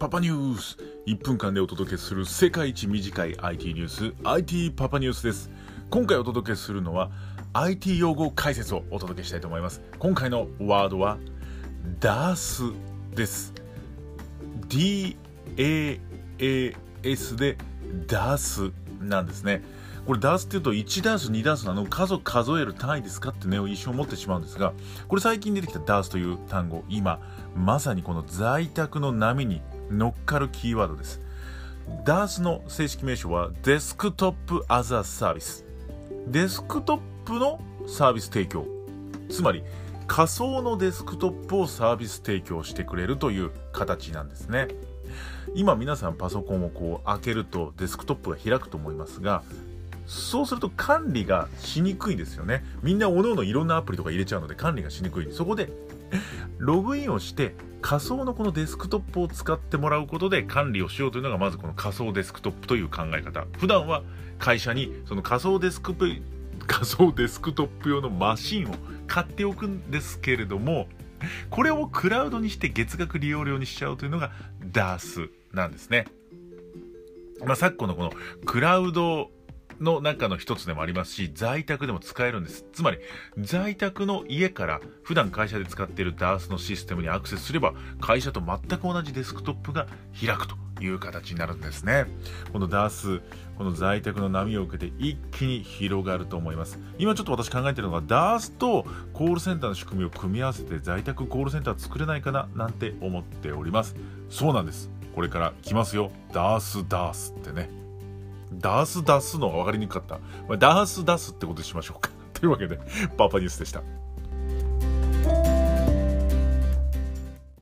パパニュース。1分間でお届けする世界一短い IT ニュース。IT パパニュースです。今回お届けするのは IT 用語解説をお届けしたいと思います。今回のワードは DAS です。DAS で DAS なんですね。これダースっていうと1ダース2ダースのあの？家族数える単位ですかってね一瞬思ってしまうんですがこれ最近出てきたダースという単語今まさにこの在宅の波に乗っかるキーワードです。DAS の正式名称はデスクトップアザーサービス。デスクトップのサービス提供。つまり仮想のデスクトップをサービス提供してくれるという形なんですね。今皆さんパソコンをこう開けるとデスクトップが開くと思いますがそうすると管理がしにくいですよね。みんなおのおのいろんなアプリとか入れちゃうので管理がしにくい。そこで ログインをして仮想のこのデスクトップを使ってもらうことで管理をしようというのがまずこの仮想デスクトップという考え方。普段は会社にその仮想デスク 仮想デスクトップ用のマシンを買っておくんですけれどもこれをクラウドにして月額利用料にしちゃうというのが DAS なんですね。まあ、昨今のこのクラウドの中の一つでもありますし、在宅でも使えるんです。つまり、在宅の家から普段会社で使っている DAS のシステムにアクセスすれば、会社と全く同じデスクトップが開くという形になるんですね。この DAS、この在宅の波を受けて一気に広がると思います。今ちょっと私考えてるのが DAS とコールセンターの仕組みを組み合わせて在宅コールセンター作れないかななんて思っております。そうなんです。これから来ますよ。DAS、DAS ってね。ダース出すのが分かりにくかった。まあ、ダース出すってことにしましょうか。というわけで、パパニュースでした。